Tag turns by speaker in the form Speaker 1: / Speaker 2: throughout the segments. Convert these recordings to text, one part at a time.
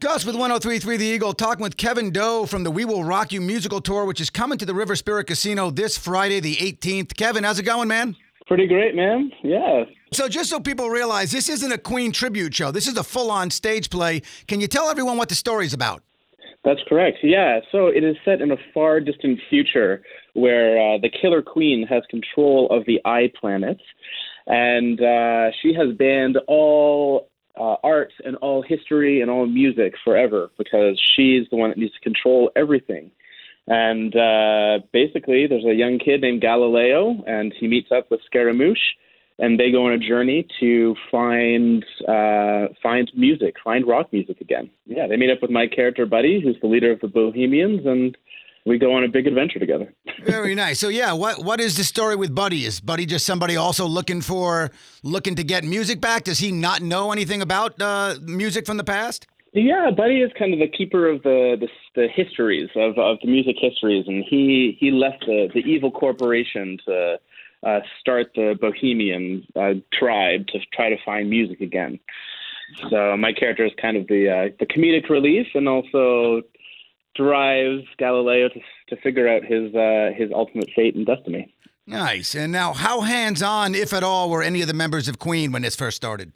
Speaker 1: Gus with 1033 The Eagle talking with Kevin Doe from the We Will Rock You musical tour, which is coming to the River Spirit Casino this Friday, the 18th. Kevin, how's it going, man?
Speaker 2: Pretty great, man. Yeah.
Speaker 1: So, just so people realize, this isn't a Queen tribute show. This is a full on stage play. Can you tell everyone what the story's about?
Speaker 2: That's correct. Yeah. So, it is set in a far distant future where uh, the Killer Queen has control of the iPlanet. And uh, she has banned all uh, art and all history and all music forever because she's the one that needs to control everything. And uh, basically, there's a young kid named Galileo, and he meets up with Scaramouche, and they go on a journey to find uh, find music, find rock music again. Yeah, they meet up with my character Buddy, who's the leader of the Bohemians, and we go on a big adventure together.
Speaker 1: Very nice. So yeah, what what is the story with Buddy? Is Buddy just somebody also looking for looking to get music back? Does he not know anything about uh, music from the past?
Speaker 2: Yeah, Buddy is kind of the keeper of the the, the histories of, of the music histories, and he he left the the evil corporation to uh, start the Bohemian uh, tribe to try to find music again. So my character is kind of the uh, the comedic relief, and also drives Galileo to to figure out his uh, his ultimate fate and destiny.
Speaker 1: Nice. And now, how hands on, if at all, were any of the members of Queen when this first started?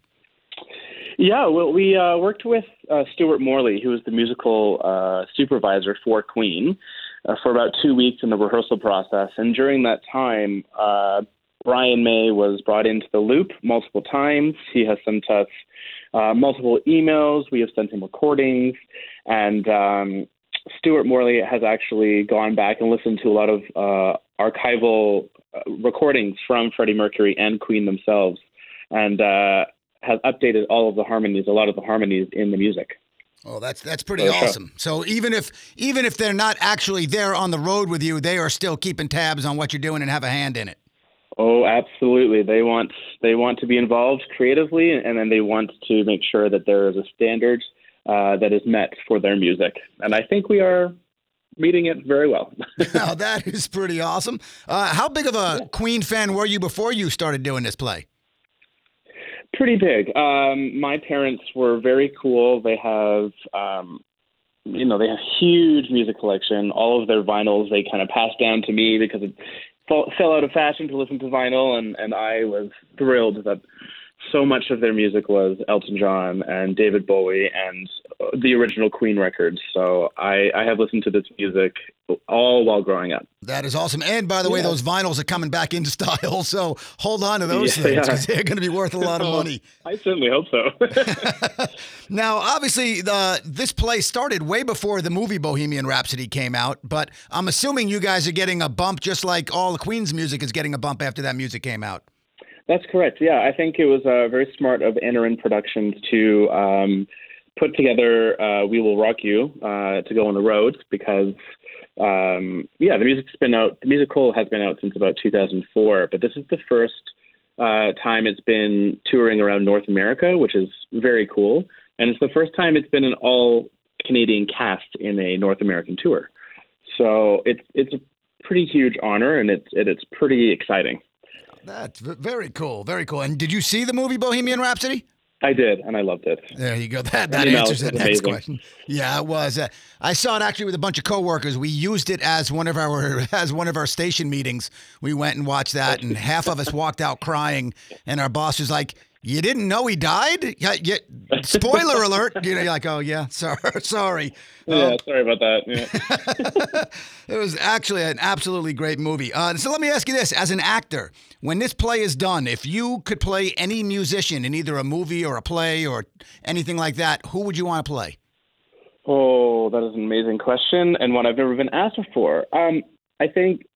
Speaker 2: Yeah, well, we uh, worked with uh, Stuart Morley, who was the musical uh, supervisor for Queen, uh, for about two weeks in the rehearsal process. And during that time, uh, Brian May was brought into the loop multiple times. He has sent us uh, multiple emails. We have sent him recordings. And um, Stuart Morley has actually gone back and listened to a lot of uh, archival uh, recordings from Freddie Mercury and Queen themselves. And uh, has updated all of the harmonies, a lot of the harmonies in the music.
Speaker 1: Oh, that's that's pretty awesome. So even if even if they're not actually there on the road with you, they are still keeping tabs on what you're doing and have a hand in it.
Speaker 2: Oh, absolutely. They want they want to be involved creatively, and then they want to make sure that there is a standard uh, that is met for their music. And I think we are meeting it very well.
Speaker 1: now that is pretty awesome. Uh, how big of a yeah. Queen fan were you before you started doing this play?
Speaker 2: Pretty big. Um, my parents were very cool. They have, um, you know, they have huge music collection. All of their vinyls they kind of passed down to me because it fell, fell out of fashion to listen to vinyl, and and I was thrilled that so much of their music was Elton John and David Bowie and uh, the original Queen records. So I, I have listened to this music all while growing up.
Speaker 1: That is awesome. And by the way, those vinyls are coming back into style. So hold on to those yeah, things because they're going to be worth a lot of oh, money.
Speaker 2: I certainly hope so.
Speaker 1: now, obviously, the, this play started way before the movie Bohemian Rhapsody came out, but I'm assuming you guys are getting a bump just like all the Queen's music is getting a bump after that music came out.
Speaker 2: That's correct. Yeah, I think it was uh, very smart of Annerin Productions to um, put together uh, "We Will Rock You" uh, to go on the road because, um, yeah, the music's been out. The musical has been out since about 2004, but this is the first uh, time it's been touring around North America, which is very cool, and it's the first time it's been an all Canadian cast in a North American tour. So it's it's a pretty huge honor, and it's it, it's pretty exciting.
Speaker 1: That's very cool. Very cool. And did you see the movie Bohemian Rhapsody?
Speaker 2: I did, and I loved it.
Speaker 1: There you go. That that answers that next question. Yeah, it was. Uh, I saw it actually with a bunch of coworkers. We used it as one of our as one of our station meetings. We went and watched that, and half of us walked out crying, and our boss was like you didn't know he died? Yeah. Spoiler alert. You know, you're like, oh yeah, sorry, sorry.
Speaker 2: Yeah, um, sorry about that. Yeah.
Speaker 1: it was actually an absolutely great movie. Uh, so let me ask you this: as an actor, when this play is done, if you could play any musician in either a movie or a play or anything like that, who would you want to play?
Speaker 2: Oh, that is an amazing question and one I've never been asked before. Um, I think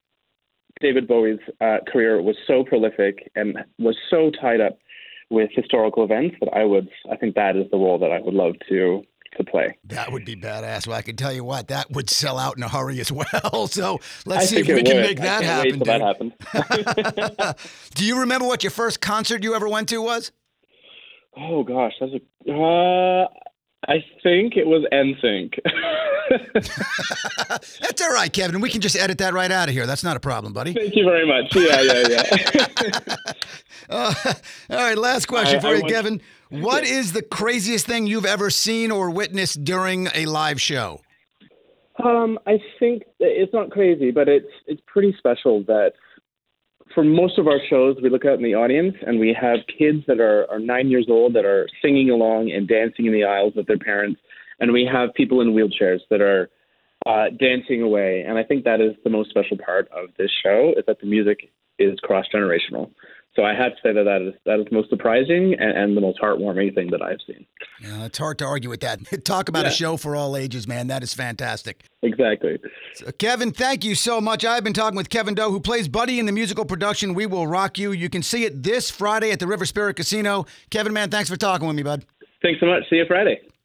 Speaker 2: David Bowie's uh, career was so prolific and was so tied up with historical events that I would I think that is the role that I would love to to play.
Speaker 1: That would be badass. Well, I can tell you what, that would sell out in a hurry as well. So let's I see if we can make that happen.
Speaker 2: that.
Speaker 1: Do you remember what your first concert you ever went to was?
Speaker 2: Oh gosh, that's a. Uh, I think it was NSYNC.
Speaker 1: That's all right, Kevin. We can just edit that right out of here. That's not a problem, buddy.
Speaker 2: Thank you very much. Yeah, yeah, yeah.
Speaker 1: uh, all right, last question I, for I you, Kevin. What is the craziest thing you've ever seen or witnessed during a live show?
Speaker 2: Um, I think it's not crazy, but it's it's pretty special that for most of our shows we look out in the audience and we have kids that are, are nine years old that are singing along and dancing in the aisles with their parents, and we have people in wheelchairs that are uh, dancing away. And I think that is the most special part of this show is that the music is cross generational. So I have to say that that is that is the most surprising and, and the most heartwarming thing that I've seen.
Speaker 1: Yeah, it's hard to argue with that. Talk about yeah. a show for all ages, man. That is fantastic.
Speaker 2: Exactly.
Speaker 1: So, Kevin, thank you so much. I've been talking with Kevin Doe, who plays Buddy in the musical production We Will Rock You. You can see it this Friday at the River Spirit Casino. Kevin, man, thanks for talking with me, bud.
Speaker 2: Thanks so much. See you Friday.